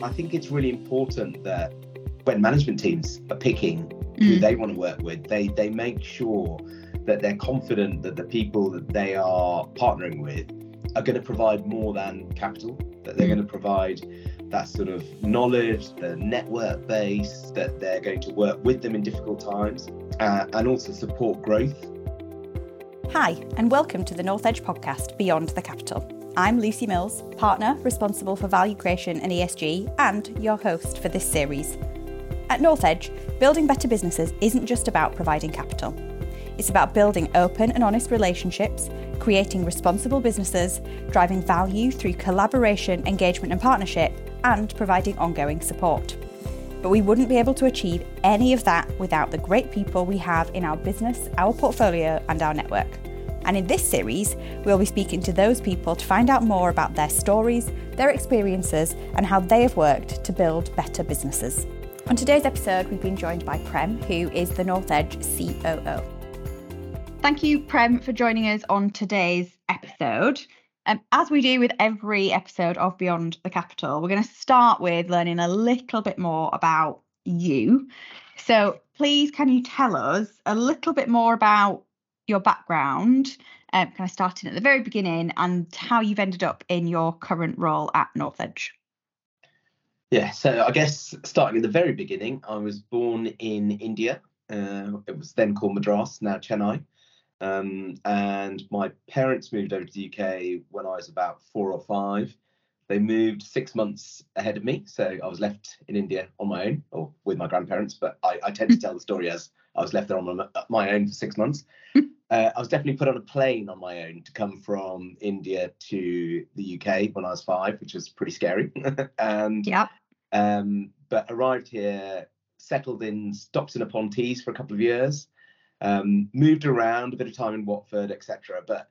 I think it's really important that when management teams are picking who Mm. they want to work with, they they make sure that they're confident that the people that they are partnering with are going to provide more than capital, that they're Mm. going to provide that sort of knowledge, the network base, that they're going to work with them in difficult times, uh, and also support growth. Hi, and welcome to the North Edge podcast, Beyond the Capital. I'm Lucy Mills, partner responsible for value creation and ESG, and your host for this series. At North Edge, building better businesses isn't just about providing capital. It's about building open and honest relationships, creating responsible businesses, driving value through collaboration, engagement, and partnership, and providing ongoing support. But we wouldn't be able to achieve any of that without the great people we have in our business, our portfolio, and our network. And in this series, we'll be speaking to those people to find out more about their stories, their experiences, and how they have worked to build better businesses. On today's episode, we've been joined by Prem, who is the North Edge COO. Thank you, Prem, for joining us on today's episode. Um, as we do with every episode of Beyond the Capital, we're going to start with learning a little bit more about you. So, please, can you tell us a little bit more about your background, um, kind of starting at the very beginning, and how you've ended up in your current role at North Edge? Yeah, so I guess starting at the very beginning, I was born in India. Uh, it was then called Madras, now Chennai. Um, and my parents moved over to the UK when I was about four or five. They moved six months ahead of me, so I was left in India on my own, or with my grandparents. But I, I tend to tell the story as I was left there on my, my own for six months. Uh, I was definitely put on a plane on my own to come from India to the UK when I was five, which was pretty scary. and Yep. um, but arrived here, settled in Stockton upon Tees for a couple of years, um, moved around a bit of time in Watford, etc. But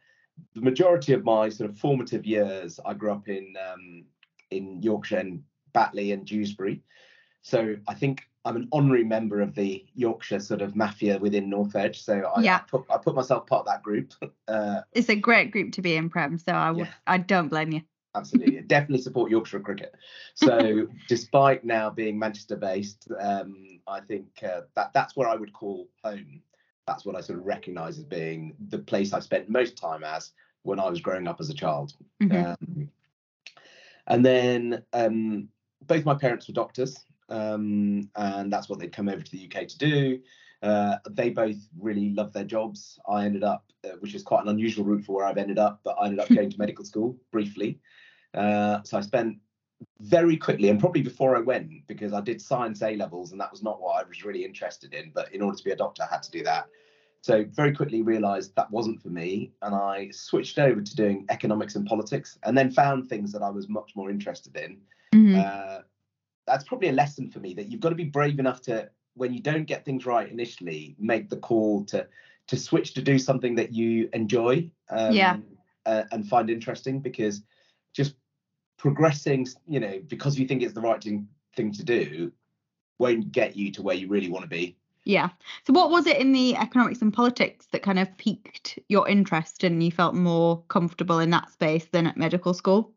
the majority of my sort of formative years, I grew up in um, in Yorkshire and Batley and Dewsbury. So I think I'm an honorary member of the Yorkshire sort of mafia within North Edge. So I, Yeah. I, put, I put myself part of that group. Uh, It's a great group to be in, Prem. So I, Yeah. I don't blame you. absolutely definitely support yorkshire cricket so despite now being manchester based um i think uh, that that's where i would call home that's what i sort of recognize as being the place i spent most time as when i was growing up as a child Mhm. um, and then um both my parents were doctors um and that's what they'd come over to the uk to do uh, they both really loved their jobs. I ended up, uh, which is quite an unusual route for where I've ended up, but I ended up going to medical school briefly. Uh, so I spent very quickly, and probably before I went, because I did science A levels, and that was not what I was really interested in. But in order to be a doctor, I had to do that. So very quickly realised that wasn't for me, and I switched over to doing economics and politics, and then found things that I was much more interested in. Mhm. Uh, that's probably a lesson for me that you've got to be brave enough to, when you don't get things right initially, make the call to to switch to do something that you enjoy um, Yeah. uh, and find interesting because just progressing, you know, because you think it's the right thing thing to do, won't get you to where you really want to be. Yeah. So, what was it in the economics and politics that kind of piqued your interest and you felt more comfortable in that space than at medical school?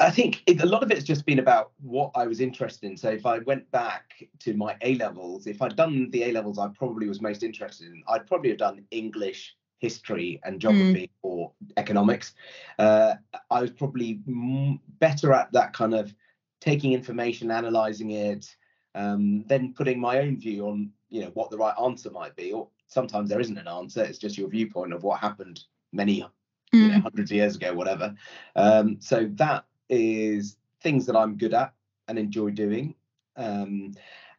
I think it, a lot of it's just been about what I was interested in. So if I went back to my A levels, if I'd done the A levels I probably was most interested in, I'd probably have done English, history, and geography or economics. Uh, I was probably m- better at that kind of taking information, analysing it, um, then putting my own view on, you know, what the right answer might be. Or sometimes there isn't an answer; it's just your viewpoint of what happened many you know, Mm. hundreds of years ago, whatever. Um, so that is things that I'm good at and enjoy doing. Um,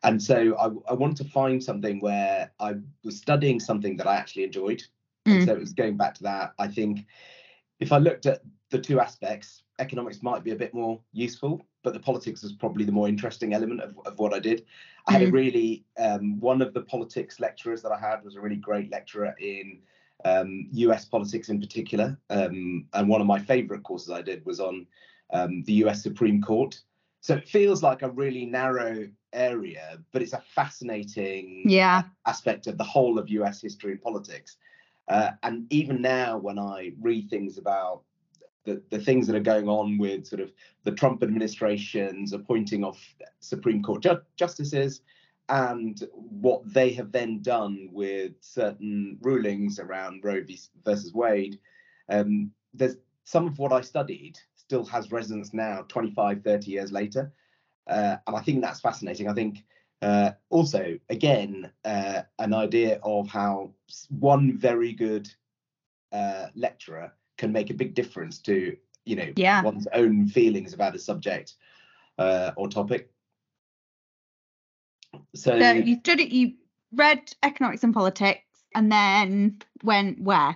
and so I, I wanted to find something where I was studying something that I actually enjoyed. Mm. So it was going back to that. I think if I looked at the two aspects, economics might be a bit more useful, but the politics was probably the more interesting element of, of what I did. I had a Mm. really, um, one of the politics lecturers that I had was a really great lecturer in um, US politics in particular. Um, and one of my favorite courses I did was on um, the US Supreme Court. So it feels like a really narrow area, but it's a fascinating Yeah. aspect of the whole of US history and politics. Uh, and even now, when I read things about the, the things that are going on with sort of the Trump administration's appointing of Supreme Court ju- justices and what they have then done with certain rulings around Roe v. versus Wade, um, there's some of what I studied still has resonance now, 25, 30 years later. Uh, and I think that's fascinating. I think uh, also, again, uh, an idea of how one very good uh, lecturer can make a big difference to, you know, yeah. one's own feelings about a subject uh, or topic. So, so you studied, you read economics and politics, and then went where?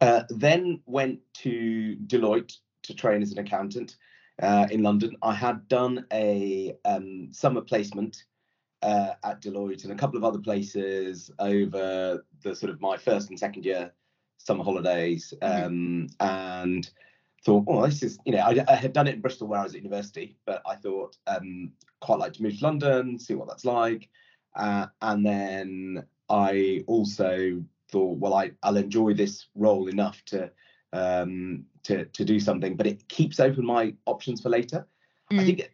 Uh, then went to Deloitte to train as an accountant uh, in London. I had done a um, summer placement uh, at Deloitte and a couple of other places over the sort of my first and second year summer holidays, mm-hmm. um, and thought, oh, this is, you know, I, I, had done it in Bristol where I was at university, but I thought um, quite like to move to London, see what that's like. Uh, and then I also thought, well, I, I'll enjoy this role enough to um, to to do something, but it keeps open my options for later. Mm. I think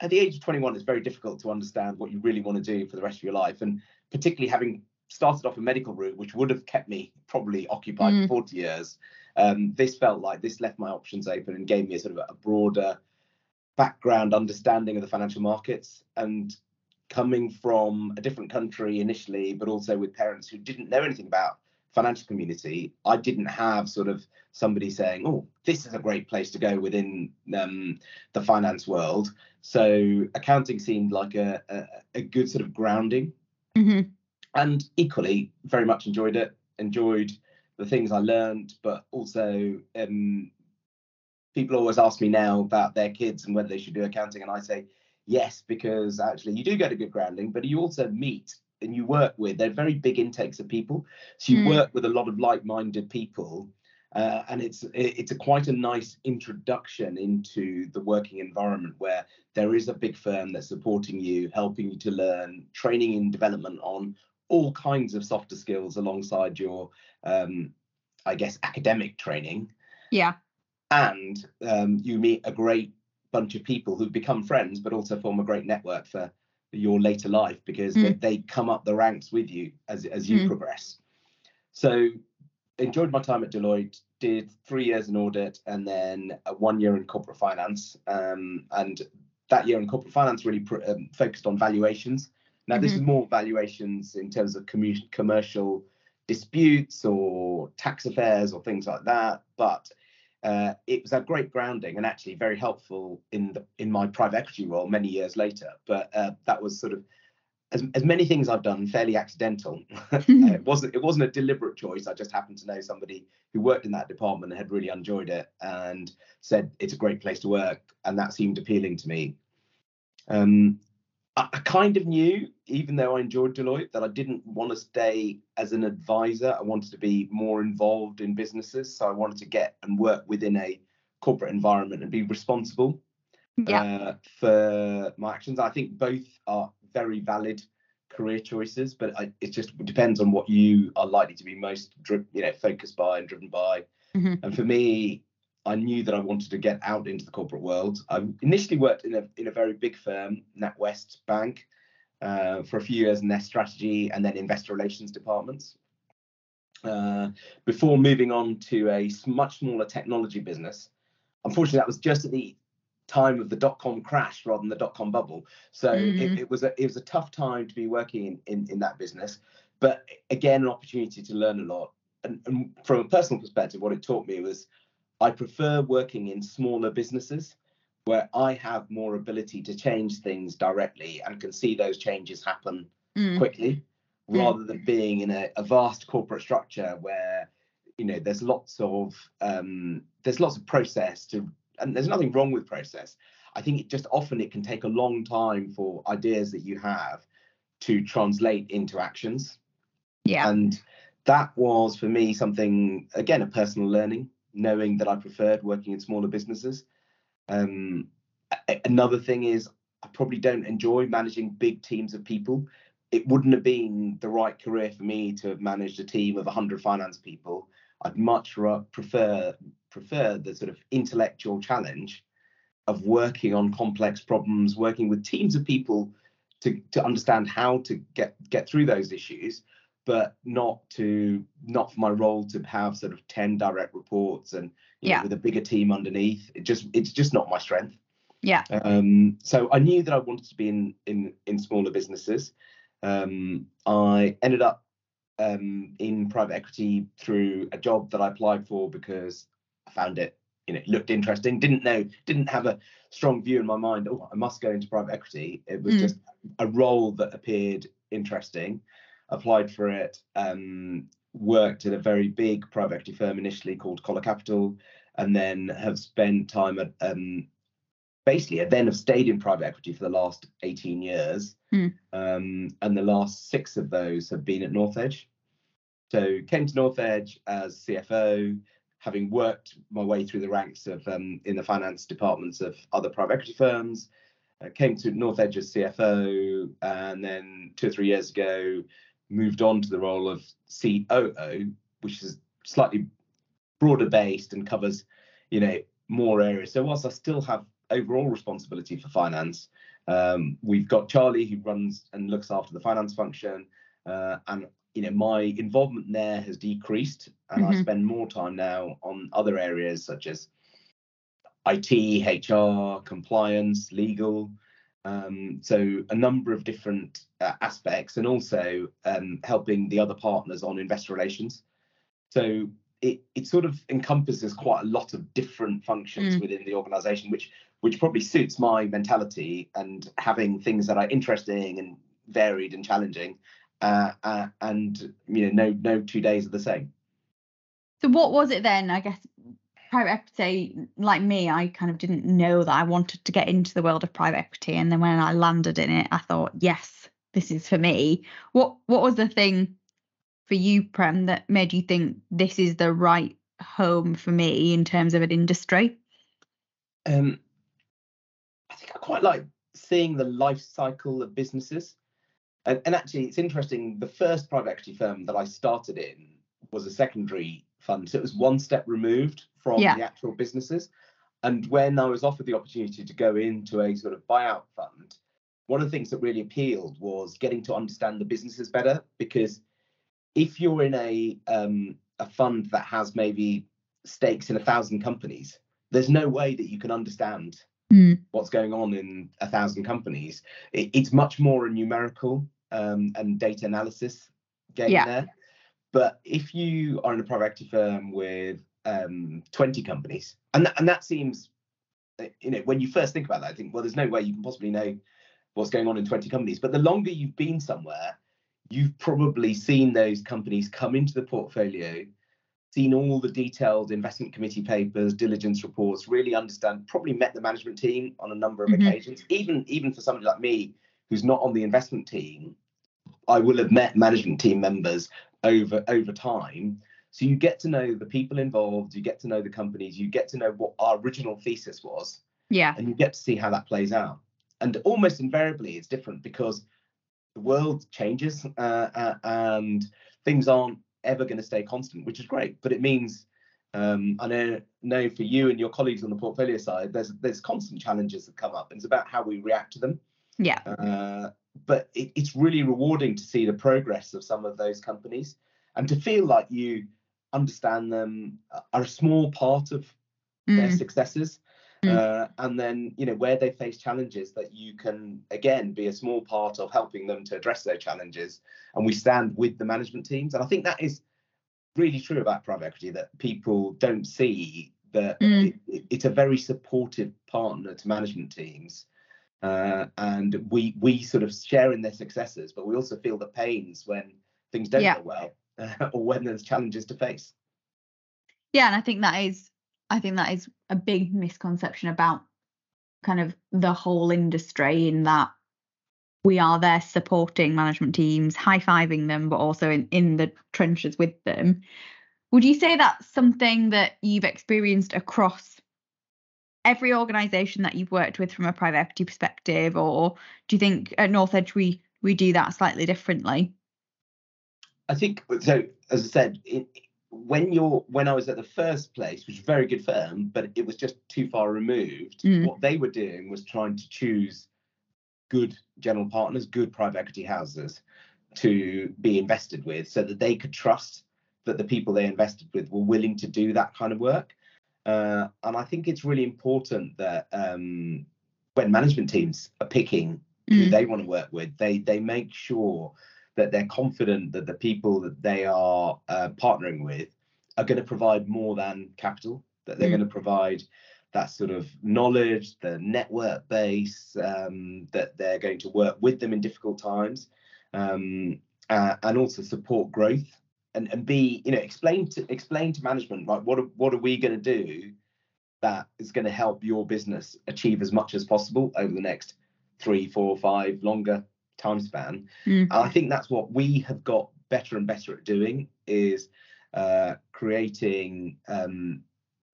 at the age of 21, it's very difficult to understand what you really want to do for the rest of your life, and particularly having started off a medical route, which would have kept me probably occupied mm. for 40 years. Um, this felt like this left my options open and gave me a sort of a broader background understanding of the financial markets and coming from a different country initially, but also with parents who didn't know anything about financial community, I didn't have sort of somebody saying, "Oh, this is a great place to go within um, the finance world." So accounting seemed like a a, a good sort of grounding. Mm-hmm and equally very much enjoyed it enjoyed the things i learned but also um, people always ask me now about their kids and whether they should do accounting and i say yes because actually you do get a good grounding but you also meet and you work with they're very big intakes of people so you mm. work with a lot of like-minded people uh, and it's it's a quite a nice introduction into the working environment where there is a big firm that's supporting you helping you to learn training and development on all kinds of softer skills alongside your, um, I guess, academic training. Yeah. And um, you meet a great bunch of people who become friends, but also form a great network for your later life because mm. they, they, come up the ranks with you as as you mm. progress. So enjoyed my time at Deloitte. Did three years in audit and then one year in corporate finance. Um, and that year in corporate finance really pr- um, focused on valuations. Now, mm-hmm. this is mm-hmm. more valuations in terms of commu- commercial disputes or tax affairs or things like that. But uh, it was a great grounding and actually very helpful in the in my private equity role many years later. But uh, that was sort of as, as many things I've done fairly accidental. it wasn't it wasn't a deliberate choice. I just happened to know somebody who worked in that department and had really enjoyed it and said it's a great place to work, and that seemed appealing to me. Um, I, I kind of knew, even though I enjoyed Deloitte, that I didn't want to stay as an advisor. I wanted to be more involved in businesses. So I wanted to get and work within a corporate environment and be responsible yeah. uh, for my actions. I think both are very valid career choices, but I, it just depends on what you are likely to be most, dri- you know, focused by and driven by. Mm-hmm. And for me, I knew that I wanted to get out into the corporate world. I initially worked in a in a very big firm, NatWest Bank, uh, for a few years in their strategy and then investor relations departments. Uh, before moving on to a much smaller technology business. Unfortunately, that was just at the time of the dot com crash rather than the dot com bubble. So mm-hmm. it, it, was a it was a tough time to be working in, in, in that business. But again, an opportunity to learn a lot. And, and from a personal perspective, what it taught me was I prefer working in smaller businesses where I have more ability to change things directly and can see those changes happen mm. quickly mm. rather than being in a, a, vast corporate structure where you know there's lots of um, there's lots of process to and there's nothing wrong with process i think it just often it can take a long time for ideas that you have to translate into actions yeah and that was for me something again a personal learning knowing that I preferred working in smaller businesses. Um, another thing is I probably don't enjoy managing big teams of people. It wouldn't have been the right career for me to have managed a team of 100 finance people. I'd much prefer prefer the sort of intellectual challenge of working on complex problems, working with teams of people to to understand how to get get through those issues, but not to not for my role to have sort of 10 direct reports and yeah. know, with a bigger team underneath. It just it's just not my strength. Yeah. Um, so I knew that I wanted to be in in in smaller businesses. Um, I ended up um, in private equity through a job that I applied for because I found it, you know, looked interesting. Didn't know, didn't have a strong view in my mind. Oh, I must go into private equity. It was mm. just a role that appeared interesting. Applied for it. Um, worked at a very big private equity firm initially called Coller Capital, and then have spent time at um, basically then have stayed in private equity for the last 18 years. Mm. Um, and the last six of those have been at North Edge. So came to North Edge as CFO, having worked my way through the ranks of um, in the finance departments of other private equity firms. Uh, came to North Edge as CFO, and then two or three years ago moved on to the role of COO, which is slightly broader based and covers, you know, more areas. So whilst I still have overall responsibility for finance, um, we've got Charlie who runs and looks after the finance function, uh, and you know my involvement there has decreased and mm-hmm. i spend more time now on other areas such as it hr compliance legal um, so a number of different uh, aspects and also um, helping the other partners on investor relations so it, it sort of encompasses quite a lot of different functions mm. within the organization which which probably suits my mentality and having things that are interesting and varied and challenging uh, uh, and you know, no no two days are the same. So what was it then? I guess private equity, like me, I kind of didn't know that I wanted to get into the world of private equity, and then when I landed in it, I thought, yes, this is for me. What what was the thing for you, Prem, that made you think this is the right home for me in terms of an industry? Um, I think I quite like seeing the life cycle of businesses. And, and actually, it's interesting. The first private equity firm that I started in was a secondary fund, so it was one step removed from yeah. the actual businesses. And when I was offered the opportunity to go into a sort of buyout fund, one of the things that really appealed was getting to understand the businesses better. Because if you're in a um, a fund that has maybe stakes in a thousand companies, there's no way that you can understand mm. what's going on in a thousand companies. It, it's much more a numerical um, and data analysis game yeah. there. But if you are in a private equity firm with um, 20 companies, and th- and that seems, uh, you know, when you first think about that, I think, well, there's no way you can possibly know what's going on in 20 companies. But the longer you've been somewhere, you've probably seen those companies come into the portfolio seen all the detailed investment committee papers, diligence reports, really understand, probably met the management team on a number of mm-hmm. occasions. Even even for somebody like me who's not on the investment team, I will have met management team members over over time. So you get to know the people involved, you get to know the companies, you get to know what our original thesis was. Yeah. And you get to see how that plays out. And almost invariably it's different because the world changes uh, uh, and things aren't ever going to stay constant, which is great. But it means um, I know, know for you and your colleagues on the portfolio side, there's there's constant challenges that come up, and it's about how we react to them. Yeah. Uh, but it, it's really rewarding to see the progress of some of those companies, and to feel like you understand them, uh, are a small part of mm. their successes, Mm. Uh, and then you know where they face challenges that you can again be a small part of helping them to address their challenges and we stand with the management teams and i think that is really true about private equity that people don't see that mm. it, it's a very supportive partner to management teams uh, and we we sort of share in their successes but we also feel the pains when things don't yeah. go well uh, or when there's challenges to face yeah and i think that is I think that is a big misconception about kind of the whole industry in that we are there supporting management teams, high fiving them, but also in, in the trenches with them. Would you say that's something that you've experienced across every organization that you've worked with from a private equity perspective, or do you think at North Edge we we do that slightly differently? I think so. As I said, when you're when I was at the first place, which was a very good firm, but it was just too far removed. Mm. What they were doing was trying to choose good general partners, good private equity houses to be invested with, so that they could trust that the people they invested with were willing to do that kind of work. Uh, and I think it's really important that um, when management teams are picking who Mm. they want to work with, they they make sure that they're confident that the people that they are uh, partnering with are going to provide more than capital, that they're Mm. going to provide that sort of knowledge, the network base, um, that they're going to work with them in difficult times, um, uh, and also support growth and, and be, you know, explain to explain to management like what are, what are we going to do that is going to help your business achieve as much as possible over the next three, four, five, longer time span. Mm. And I think that's what we have got better and better at doing is uh, creating um,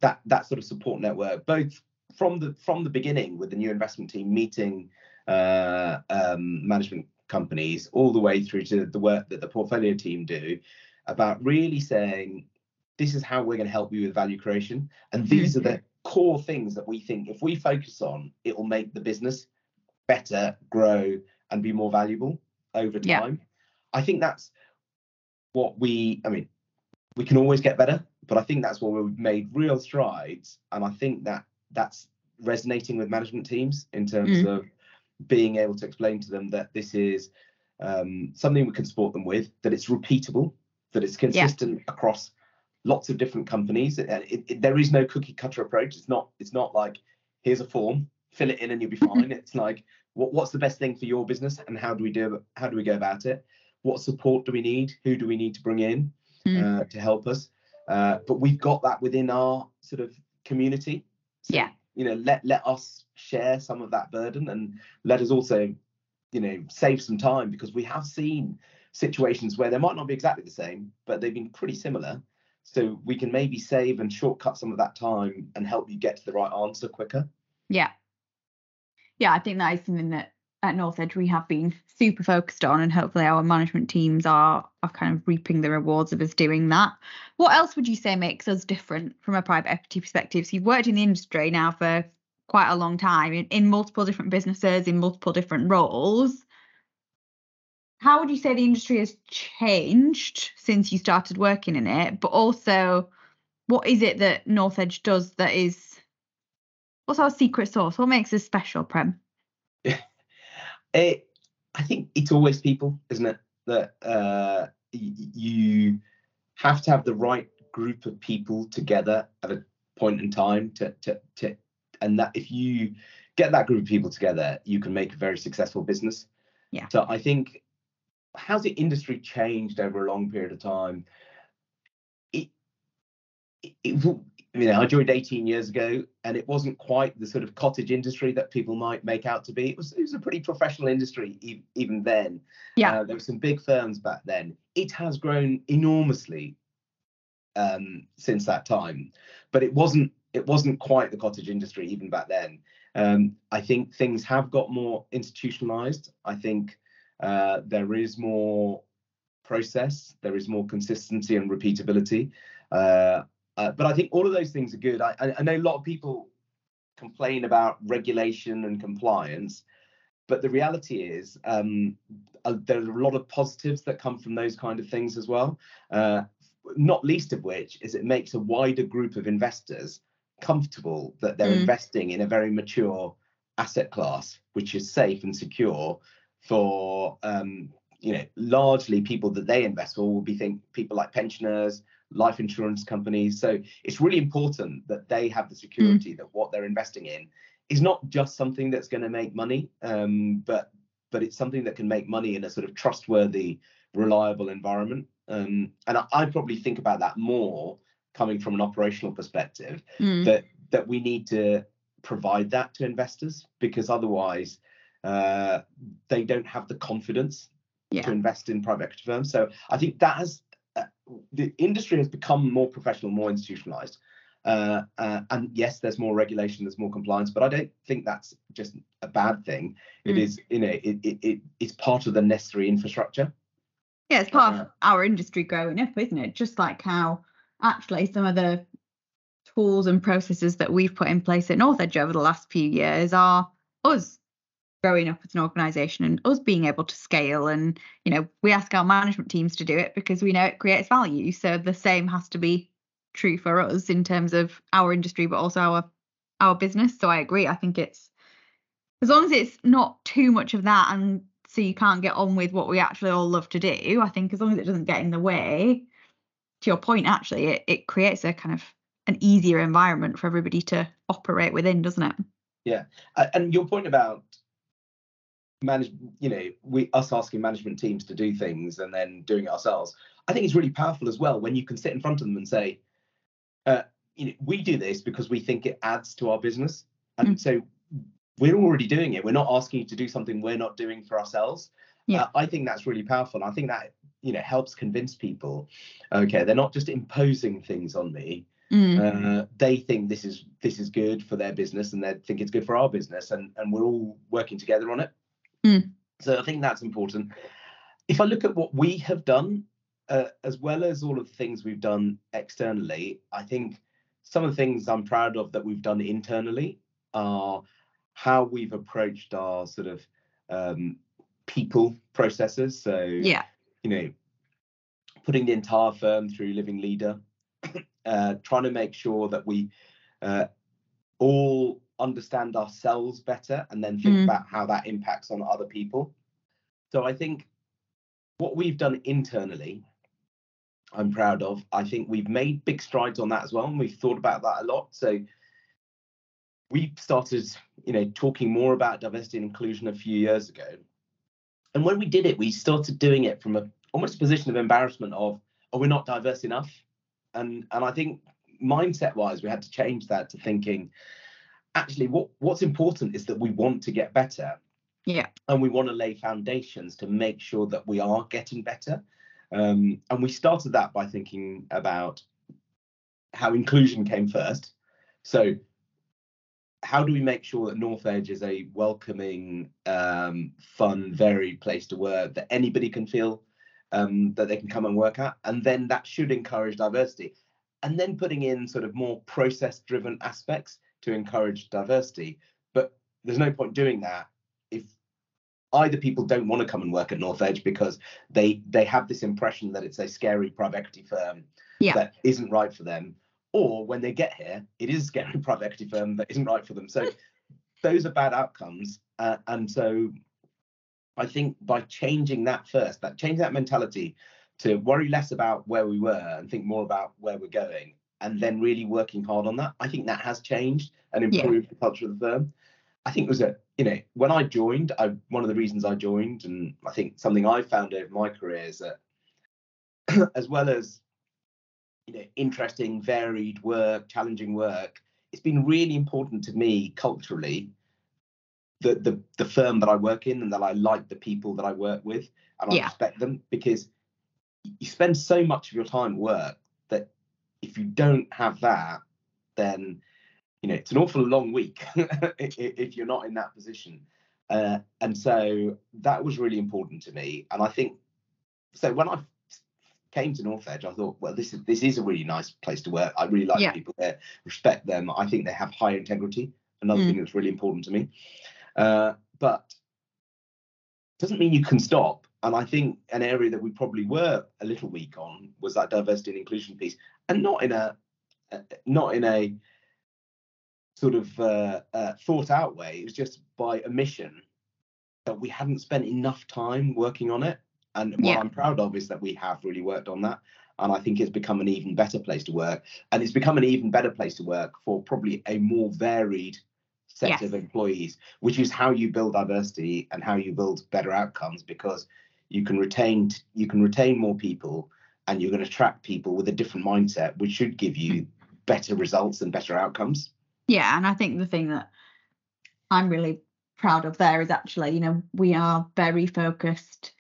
that that sort of support network, both from the from the beginning with the new investment team meeting uh, um, management companies, all the way through to the work that the portfolio team do, about really saying this is how we're going to help you with value creation, and these are the core things that we think if we focus on, it will make the business better, grow, and be more valuable over Yeah. time. I think that's what we, I mean, we can always get better, but I think that's where we've made real strides. And I think that that's resonating with management teams in terms Mm. of being able to explain to them that this is um, something we can support them with, that it's repeatable, that it's consistent across lots of different companies. And it, it, there is no cookie cutter approach. It's not. It's not like here's a form, fill it in, and you'll be fine. it's like what, what's the best thing for your business, and how do we do? How do we go about it? What support do we need? Who do we need to bring in Mm. uh, to help us? Uh, but we've got that within our sort of community. So, Yeah. You know, let let us share some of that burden, and let us also, you know, save some time because we have seen situations where they might not be exactly the same, but they've been pretty similar. So we can maybe save and shortcut some of that time and help you get to the right answer quicker. Yeah. Yeah, I think that is something that at North Edge we have been super focused on and hopefully our management teams are are kind of reaping the rewards of us doing that. What else would you say makes us different from a private equity perspective? So you've worked in the industry now for quite a long time in, in multiple different businesses, in multiple different roles. How would you say the industry has changed since you started working in it? But also, what is it that North Edge does that is what's our secret sauce? What makes us special, Prem? It, I think it's always people, isn't it? That uh, y- you have to have the right group of people together at a point in time to to to, and that if you get that group of people together, you can make a very successful business. Yeah. So I think how's the industry changed over a long period of time? It, it, it you know, I joined 18 years ago, and it wasn't quite the sort of cottage industry that people might make out to be. It was it was a pretty professional industry e- even then. Yeah. Uh, there were some big firms back then. It has grown enormously um, since that time, but it wasn't it wasn't quite the cottage industry even back then. Um, I think things have got more institutionalized. I think uh, there is more process, there is more consistency and repeatability. Uh, uh, but I think all of those things are good. I, I, I know a lot of people complain about regulation and compliance, but the reality is um, uh, there are a lot of positives that come from those kind of things as well. Uh, not least of which is it makes a wider group of investors comfortable that they're Mm. investing in a very mature asset class, which is safe and secure for um, you know largely people that they invest for will be think people like pensioners, life insurance companies. So it's really important that they have the security that what they're investing in is not just something that's going to make money, um, but but it's something that can make money in a sort of trustworthy, reliable environment. Um, and I, I probably think about that more coming from an operational perspective Mm. that that we need to provide that to investors because otherwise uh, they don't have the confidence Yeah. to invest in private equity firms. So I think that has uh, the industry has become more professional, more institutionalized. Uh, uh, and yes, there's more regulation, there's more compliance, but I don't think that's just a bad thing. It Mm. is, you know, it, it, it it's part of the necessary infrastructure. Yeah, it's part Uh, of our industry growing up, isn't it? Just like how actually some of the tools and processes that we've put in place at North Edge over the last few years are us growing up as an organization and us being able to scale and you know we ask our management teams to do it because we know it creates value. So the same has to be true for us in terms of our industry but also our our business. So i agree. I think it's as long as it's not too much of that and so you can't get on with what we actually all love to do i think as long as it doesn't get in the way to your point actually it, it creates a kind of an easier environment for everybody to operate within doesn't it? Yeah. And your point about manage you know we us asking management teams to do things and then doing it ourselves i think it's really powerful as well when you can sit in front of them and say uh, you know we do this because we think it adds to our business. And mm. so we're already doing it. We're not asking you to do something we're not doing for ourselves. Yeah. Uh, i think that's really powerful. And i think that you know helps convince people okay they're not just imposing things on me. Mm. Uh, they think this is this is good for their business and they think it's good for our business. And and we're all working together on it Mm. So I think that's important. If I look at what we have done, uh, as well as all of the things we've done externally, I think some of the things I'm proud of that we've done internally are how we've approached our sort of um, people processes. So, yeah, you know, putting the entire firm through Living Leader, uh, trying to make sure that we uh, all understand ourselves better and then think mm. about how that impacts on other people. So I think what we've done internally, I'm proud of. I think we've made big strides on that as well, and we've thought about that a lot. So we started, you know, talking more about diversity and inclusion a few years ago. And when we did it, we started doing it from a almost a position of embarrassment of, oh, we're not diverse enough. And and I think mindset wise, we had to change that to thinking, actually what what's important is that we want to get better. Yeah. And we want to lay foundations to make sure that we are getting better. Um, and we started that by thinking about how inclusion came first. So how do we make sure that north edge is a welcoming um, fun varied place to work that anybody can feel um, that they can come and work at? And then that should encourage diversity. And then putting in sort of more process driven aspects to encourage diversity. But there's no point doing that if either people don't want to come and work at North Edge because they they have this impression that it's a scary private equity firm yeah. that isn't right for them, or when they get here, it is a scary private equity firm that isn't right for them. So those are bad outcomes, uh, and so I think by changing that first, that change that mentality to worry less about where we were and think more about where we're going and then really working hard on that. I think that has changed and improved yeah. the culture of the firm. I think it was a, you know, when I joined, I one of the reasons I joined, and I think something I found over my career is that as well as you know, interesting, varied work, challenging work, it's been really important to me culturally the the the firm that I work in and that I like the people that I work with and I yeah. respect them because you spend so much of your time at work that if you don't have that, then you know it's an awful long week if you're not in that position. Uh, and so that was really important to me. And I think so when I came to North Edge, I thought, well, this is this is a really nice place to work. I really like yeah. people there, respect them. I think they have high integrity. Another mm. thing that's really important to me. Uh, but doesn't mean you can stop. And I think an area that we probably were a little weak on was that diversity and inclusion piece, and not in a not in a sort of uh, uh, thought out way. It was just by omission that we hadn't spent enough time working on it. And what yeah. I'm proud of is that we have really worked on that. And I think it's become an even better place to work. And it's become an even better place to work for probably a more varied set yes. of employees, which is how you build diversity and how you build better outcomes because you can retain you can retain more people and you're going to attract people with a different mindset, which should give you mm. better results and better outcomes. Yeah, and I think the thing that I'm really proud of there is actually, you know, we are very focused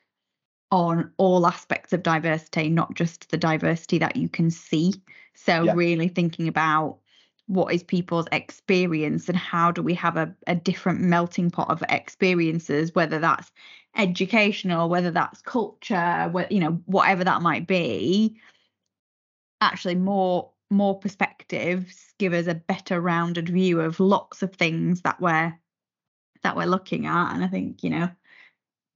on all aspects of diversity, not just the diversity that you can see. So, yeah. really thinking about what is people's experience and how do we have a, a different melting pot of experiences, whether that's educational, whether that's culture, wh- you know, whatever that might be. actually more more perspectives give us a better rounded view of lots of things that we're that we're looking at and i think you know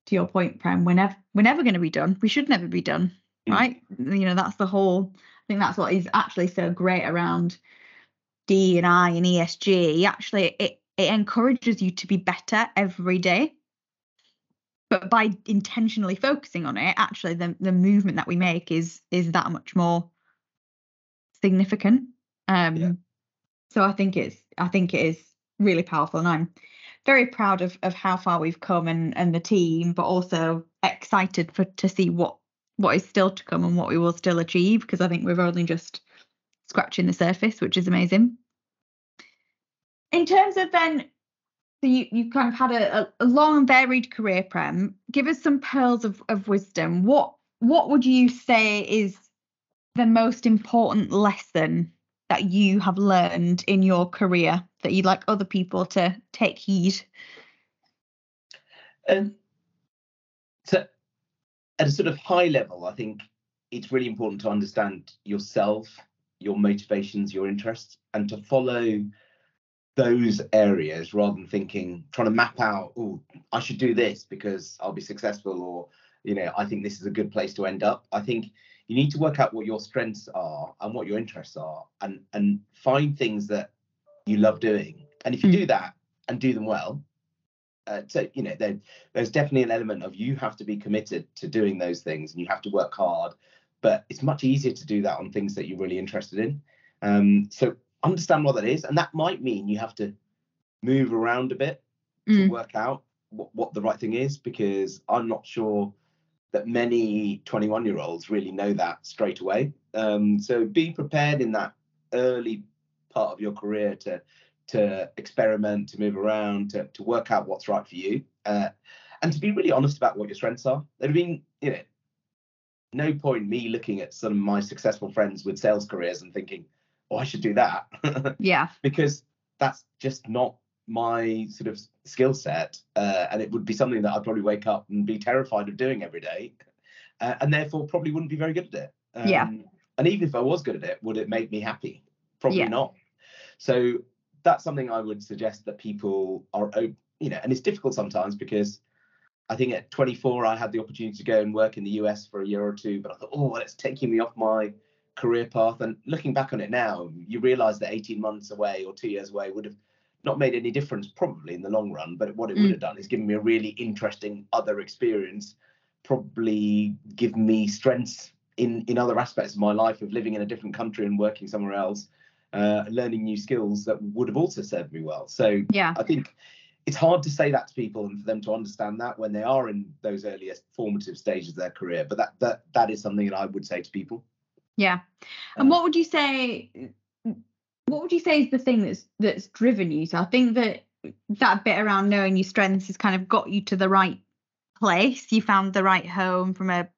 to your point prem we're never we're never going to be done we should never be done mm. right you know that's the whole i think that's what is actually so great around d and i and esg actually it it encourages you to be better every day but by intentionally focusing on it actually the, the movement that we make is is that much more significant um yeah. so i think it's i think it is really powerful and i'm very proud of of how far we've come and and the team but also excited for to see what what is still to come and what we will still achieve because i think we've only just scratching the surface which is amazing in terms of then so you, you've kind of had a, a long and varied career, Prem. Give us some pearls of, of wisdom. What what would you say is the most important lesson that you have learned in your career that you'd like other people to take heed? Um, so at a sort of high level, I think it's really important to understand yourself, your motivations, your interests, and to follow those areas rather than thinking trying to map out oh i should do this because i'll be successful or you know i think this is a good place to end up. I think you need to work out what your strengths are and what your interests are and and find things that you love doing. And if you do mm. that and do them well uh, so you know there, there's definitely an element of you have to be committed to doing those things and you have to work hard but it's much easier to do that on things that you're really interested in. Um, so understand what that is, and that might mean you have to move around a bit mm. to work out what, what the right thing is, because I'm not sure that many 21 year olds really know that straight away. Um, so be prepared in that early part of your career to to experiment, to move around, to to work out what's right for you, uh, and to be really honest about what your strengths are. There'd been, you know, no point me looking at some of my successful friends with sales careers and thinking, oh, I should do that. yeah. because that's just not my sort of skill set. Uh, and it would be something that I'd probably wake up and be terrified of doing every day. Uh, and therefore probably wouldn't be very good at it. Um, yeah. And even if I was good at it, would it make me happy? Probably yeah. not. So that's something I would suggest that people are, you know, and it's difficult sometimes because I think at 24 I had the opportunity to go and work in the US for a year or two, but I thought, oh, well, it's taking me off my career path. And looking back on it now, you realize that 18 months away or two years away would have not made any difference probably in the long run. But what it mm. would have done is given me a really interesting other experience, probably give me strengths in, in other aspects of my life of living in a different country and working somewhere else, uh, learning new skills that would have also served me well. So yeah, I think it's hard to say that to people and for them to understand that when they are in those earliest formative stages of their career. But that that that is something that I would say to people. Yeah. And um, what would you say what would you say is the thing that's that's driven you? So I think that that bit around knowing your strengths has kind of got you to the right place. You found the right home from a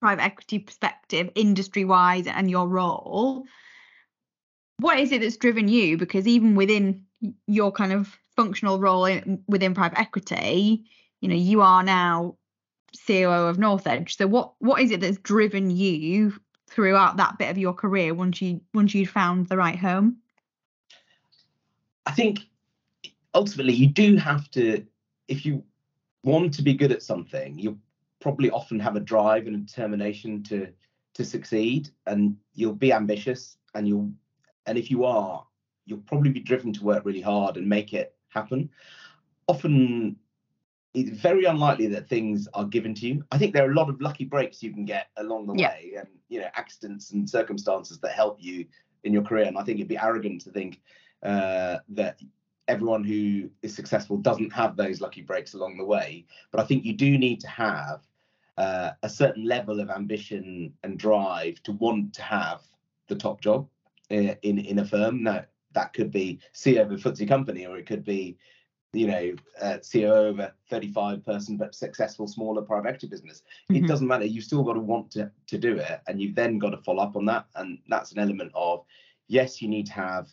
private equity perspective, industry wise, and your role. What is it that's driven you? Because even within your kind of functional role in, within private equity, you know, you are now COO of North Edge. So what what is it that's driven you throughout that bit of your career once you once you'd found the right home? I think ultimately you do have to if you want to be good at something, you probably often have a drive and a determination to to succeed and you'll be ambitious and you'll and if you are you'll probably be driven to work really hard and make it happen often it's very unlikely that things are given to you. I think there are a lot of lucky breaks you can get along the yeah. way, and you know accidents and circumstances that help you in your career. And I think it'd be arrogant to think uh, that everyone who is successful doesn't have those lucky breaks along the way. But I think you do need to have uh, a certain level of ambition and drive to want to have the top job in uh, in, in a firm. Now that could be CEO of a FTSE company, or it could be you know, uh, CEO of a 35 person but successful smaller private equity business. Mm-hmm. It doesn't matter. You've still got to want to, to do it. And you've then got to follow up on that. And that's an element of, yes, you need to have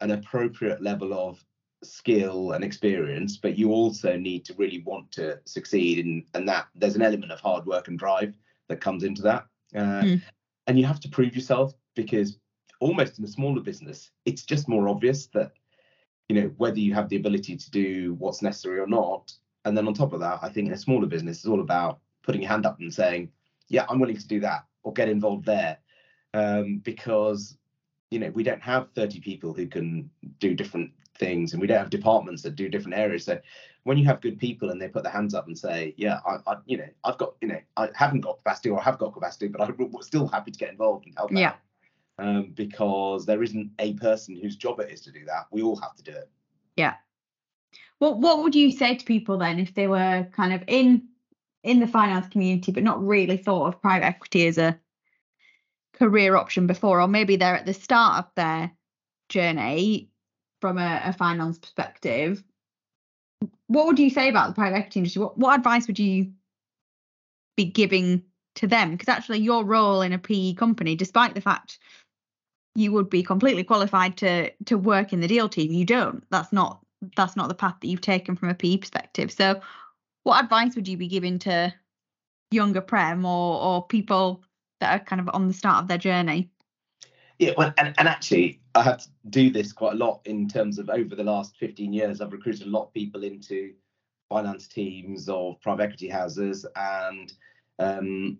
an appropriate level of skill and experience, but you also need to really want to succeed. And, and that there's an element of hard work and drive that comes into that. Uh, mm. And you have to prove yourself because almost in a smaller business, it's just more obvious that you know whether you have the ability to do what's necessary or not. And then on top of that, I think in a smaller business is all about putting your hand up and saying, "Yeah, I'm willing to do that," or get involved there, um, because you know we don't have 30 people who can do different things, and we don't have departments that do different areas. So when you have good people and they put their hands up and say, "Yeah, I, I you know, I've got, you know, I haven't got capacity or I have got capacity, but I'm still happy to get involved and help Yeah. out," um, because there isn't a person whose job it is to do that. We all have to do it. Yeah. What what would you say to people then if they were kind of in in the finance community but not really thought of private equity as a career option before, or maybe they're at the start of their journey from a, a finance perspective? What would you say about the private equity industry? What what advice would you be giving to them? Because actually your role in a PE company, despite the fact you would be completely qualified to to work in the deal team, you don't. That's not that's not the path that you've taken from a PE perspective. So, what advice would you be giving to younger prem or or people that are kind of on the start of their journey? Yeah, well, and, and actually, I have to do this quite a lot in terms of over the last 15 years. I've recruited a lot of people into finance teams of private equity houses, and um,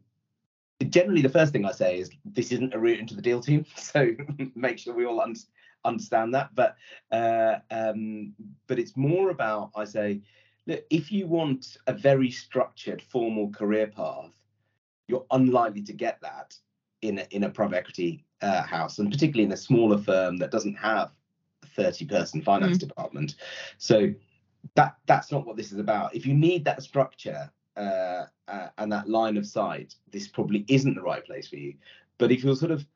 generally, the first thing I say is this isn't a route into the deal team. So make sure we all un- understand that. But uh, um, but it's more about I say, look, if you want a very structured, formal career path, you're unlikely to get that in a, in a private equity uh, house, and particularly in a smaller firm that doesn't have a 30 person finance department. So that that's not what this is about. If you need that structure uh, uh, and that line of sight, this probably isn't the right place for you. But if you're sort of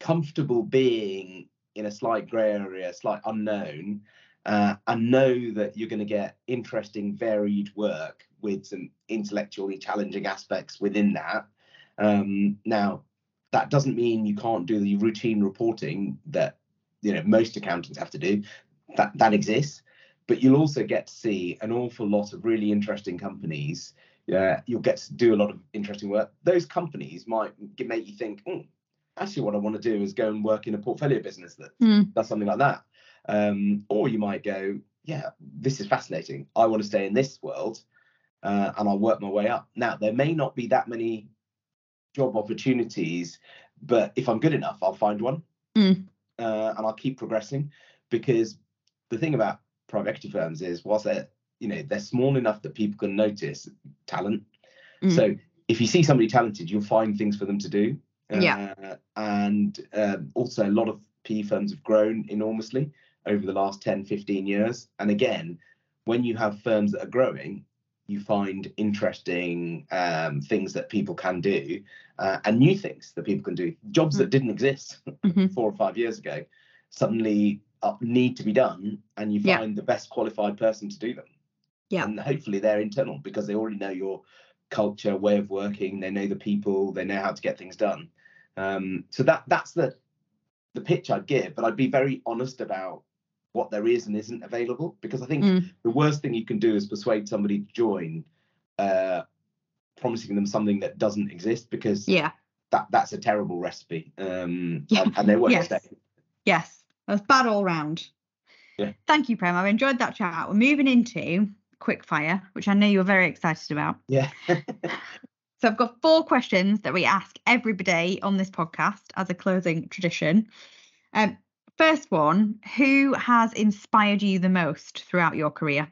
comfortable being in a slight grey area, slight unknown, uh, and know that you're going to get interesting, varied work with some intellectually challenging aspects within that. Um, now, that doesn't mean you can't do the routine reporting that you know most accountants have to do. That that exists, but you'll also get to see an awful lot of really interesting companies. Uh, you'll get to do a lot of interesting work. Those companies might make you think, "Hmm, actually, what I want to do is go and work in a portfolio business that Mm. does something like that. Um, or you might go, yeah, this is fascinating. I want to stay in this world, uh, and I'll work my way up. Now, there may not be that many job opportunities, but if I'm good enough, I'll find one, Mm. uh, and I'll keep progressing. Because the thing about private equity firms is, whilst they're you know they're small enough that people can notice talent. Mm. So if you see somebody talented, you'll find things for them to do. Yeah. Uh, and um, also, a lot of PE firms have grown enormously over the last 10, 15 years. And again, when you have firms that are growing, you find interesting um, things that people can do uh, and new things that people can do. Jobs that didn't exist Mhm. four or five years ago suddenly uh, need to be done, and you Yeah. find the best qualified person to do them. Yeah. And hopefully they're internal because they already know your culture, way of working. They know the people. They know how to get things done. Um, so that that's the the pitch I'd give, but I'd be very honest about what there is and isn't available because I think Mm. the worst thing you can do is persuade somebody to join, uh, promising them something that doesn't exist because Yeah. that that's a terrible recipe. Um, Yeah. and, and they won't Yes. stay. Yes, that's bad all round. Yeah. Thank you, Prem. I've enjoyed that chat. We're moving into quickfire, which I know you're very excited about. Yeah. So I've got four questions that we ask everybody on this podcast as a closing tradition. Um, first one, who has inspired you the most throughout your career?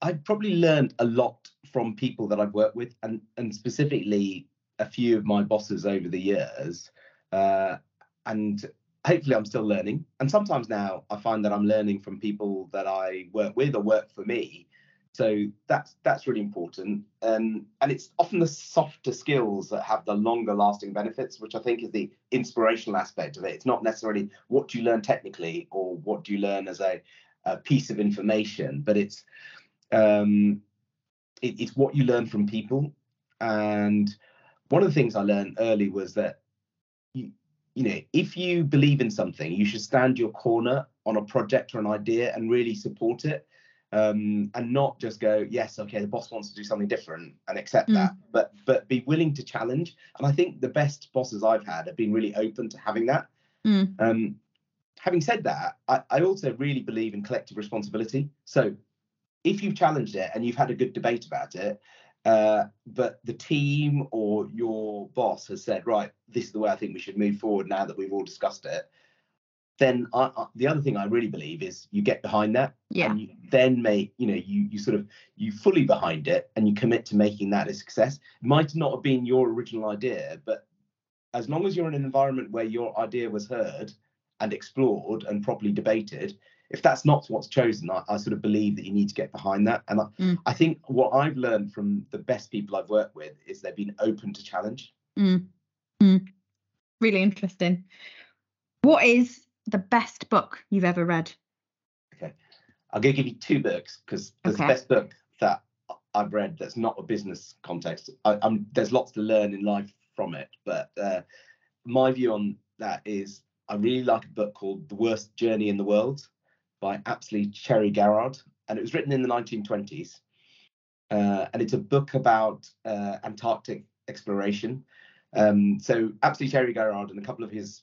I've probably learned a lot from people that I've worked with, and and specifically a few of my bosses over the years. Uh, and hopefully, I'm still learning. And sometimes now, I find that I'm learning from people that I work with or work for me. So that's that's really important. Um, and it's often the softer skills that have the longer lasting benefits, which I think is the inspirational aspect of it. It's not necessarily what do you learn technically or what do you learn as a, a piece of information, but it's um, it, it's what you learn from people. And one of the things I learned early was that you, you know, if you believe in something, you should stand your corner on a project or an idea and really support it. Um, and not just go, yes, okay, the boss wants to do something different and accept mm. that, but but be willing to challenge. And I think the best bosses I've had have been really open to having that. Mm. Um, having said that, I, I also really believe in collective responsibility. So if you've challenged it and you've had a good debate about it, uh, but the team or your boss has said, right, this is the way I think we should move forward now that we've all discussed it, then I, I, the other thing I really believe is you get behind that, yeah. and you then make you know you you sort of you fully behind it, and you commit to making that a success. It might not have been your original idea, but as long as you're in an environment where your idea was heard and explored and properly debated, if that's not what's chosen, I, I sort of believe that you need to get behind that. And I, mm. I, think what I've learned from the best people I've worked with is they've been open to challenge. Mm. Mm. Really interesting. What is the best book you've ever read? Okay, I'm going to give you two books because okay. the best book that I've read that's not a business context. I, there's lots to learn in life from it, but uh, my view on that is I really like a book called The Worst Journey in the World by Apsley Cherry Garrard, and it was written in the 1920s. Uh, and it's a book about uh, Antarctic exploration. Um, so Apsley Cherry Garrard and a couple of his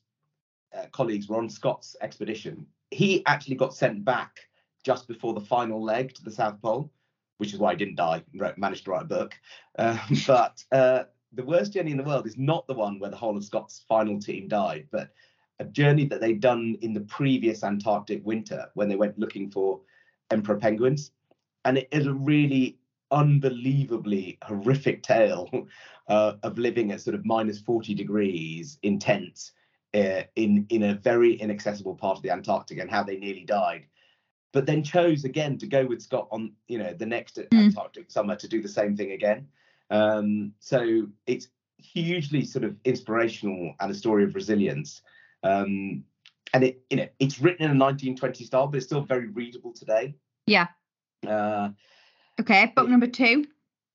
uh, colleagues were on Scott's expedition. He actually got sent back just before the final leg to the South Pole, which is why he didn't die, managed to write a book. Um, but uh, the worst journey in the world is not the one where the whole of Scott's final team died, but a journey that they'd done in the previous Antarctic winter when they went looking for emperor penguins. And it is a really unbelievably horrific tale uh, of living at sort of minus 40 degrees in tents uh, in, in a very inaccessible part of the Antarctic and how they nearly died. But then chose again to go with Scott on, you know, the next mm. Antarctic summer to do the same thing again. Um, so it's hugely sort of inspirational and a story of resilience. Um, and it, you know, it's written in a 1920 style, but it's still very readable today. Yeah. Uh, okay, book number two.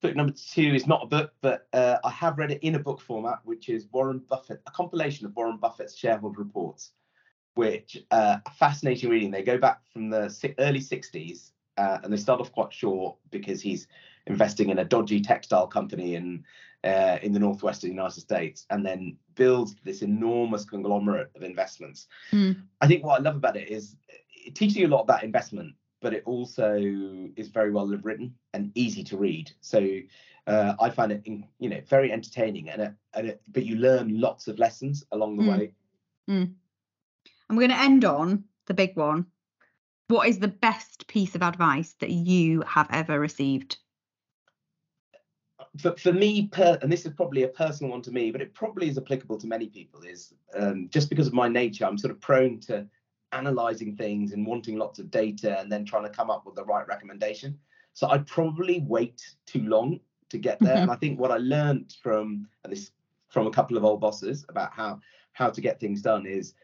Book number two is not a book, but uh, I have read it in a book format, which is Warren Buffett, a compilation of Warren Buffett's shareholder reports, which uh, fascinating reading. They go back from the early 60s, uh, and they start off quite short because he's investing in a dodgy textile company in uh, in the northwestern United States, and then builds this enormous conglomerate of investments. Mm. I think what I love about it is it teaches you a lot about investment, but it also is very well written and easy to read. So uh, I find it, in, you know, very entertaining, and, it, and it, but you learn lots of lessons along the mm. way. Mm. we're going to end on the big one. What is the best piece of advice that you have ever received? for, for me, per, and this is probably a personal one to me, but it probably is applicable to many people, is um, just because of my nature, I'm sort of prone to analyzing things and wanting lots of data and then trying to come up with the right recommendation. So I'd probably wait too long to get there. Mm-hmm. And I think what I learned from this from a couple of old bosses about how how to get things done is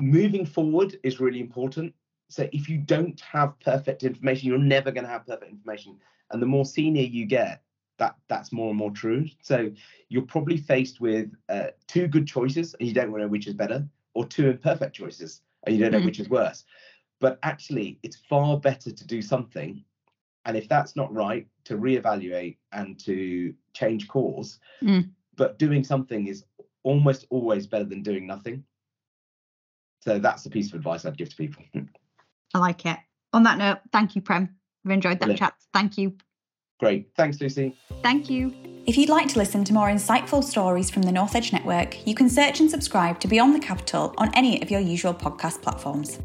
moving forward is really important. So if you don't have perfect information, you're never going to have perfect information. And the more senior you get, that that's more and more true. So you're probably faced with uh, two good choices and you don't know which is better, or two imperfect choices and you don't know mm. which is worse. But actually, it's far better to do something, and if that's not right, to reevaluate and to change course. Mm. But doing something is almost always better than doing nothing. So that's the piece of advice I'd give to people. I like it. On that note, thank you, Prem. I've enjoyed that Brilliant. chat. Thank you. Great. Thanks, Lucy. Thank you. If you'd like to listen to more insightful stories from the NorthEdge Network, you can search and subscribe to Beyond the Capital on any of your usual podcast platforms.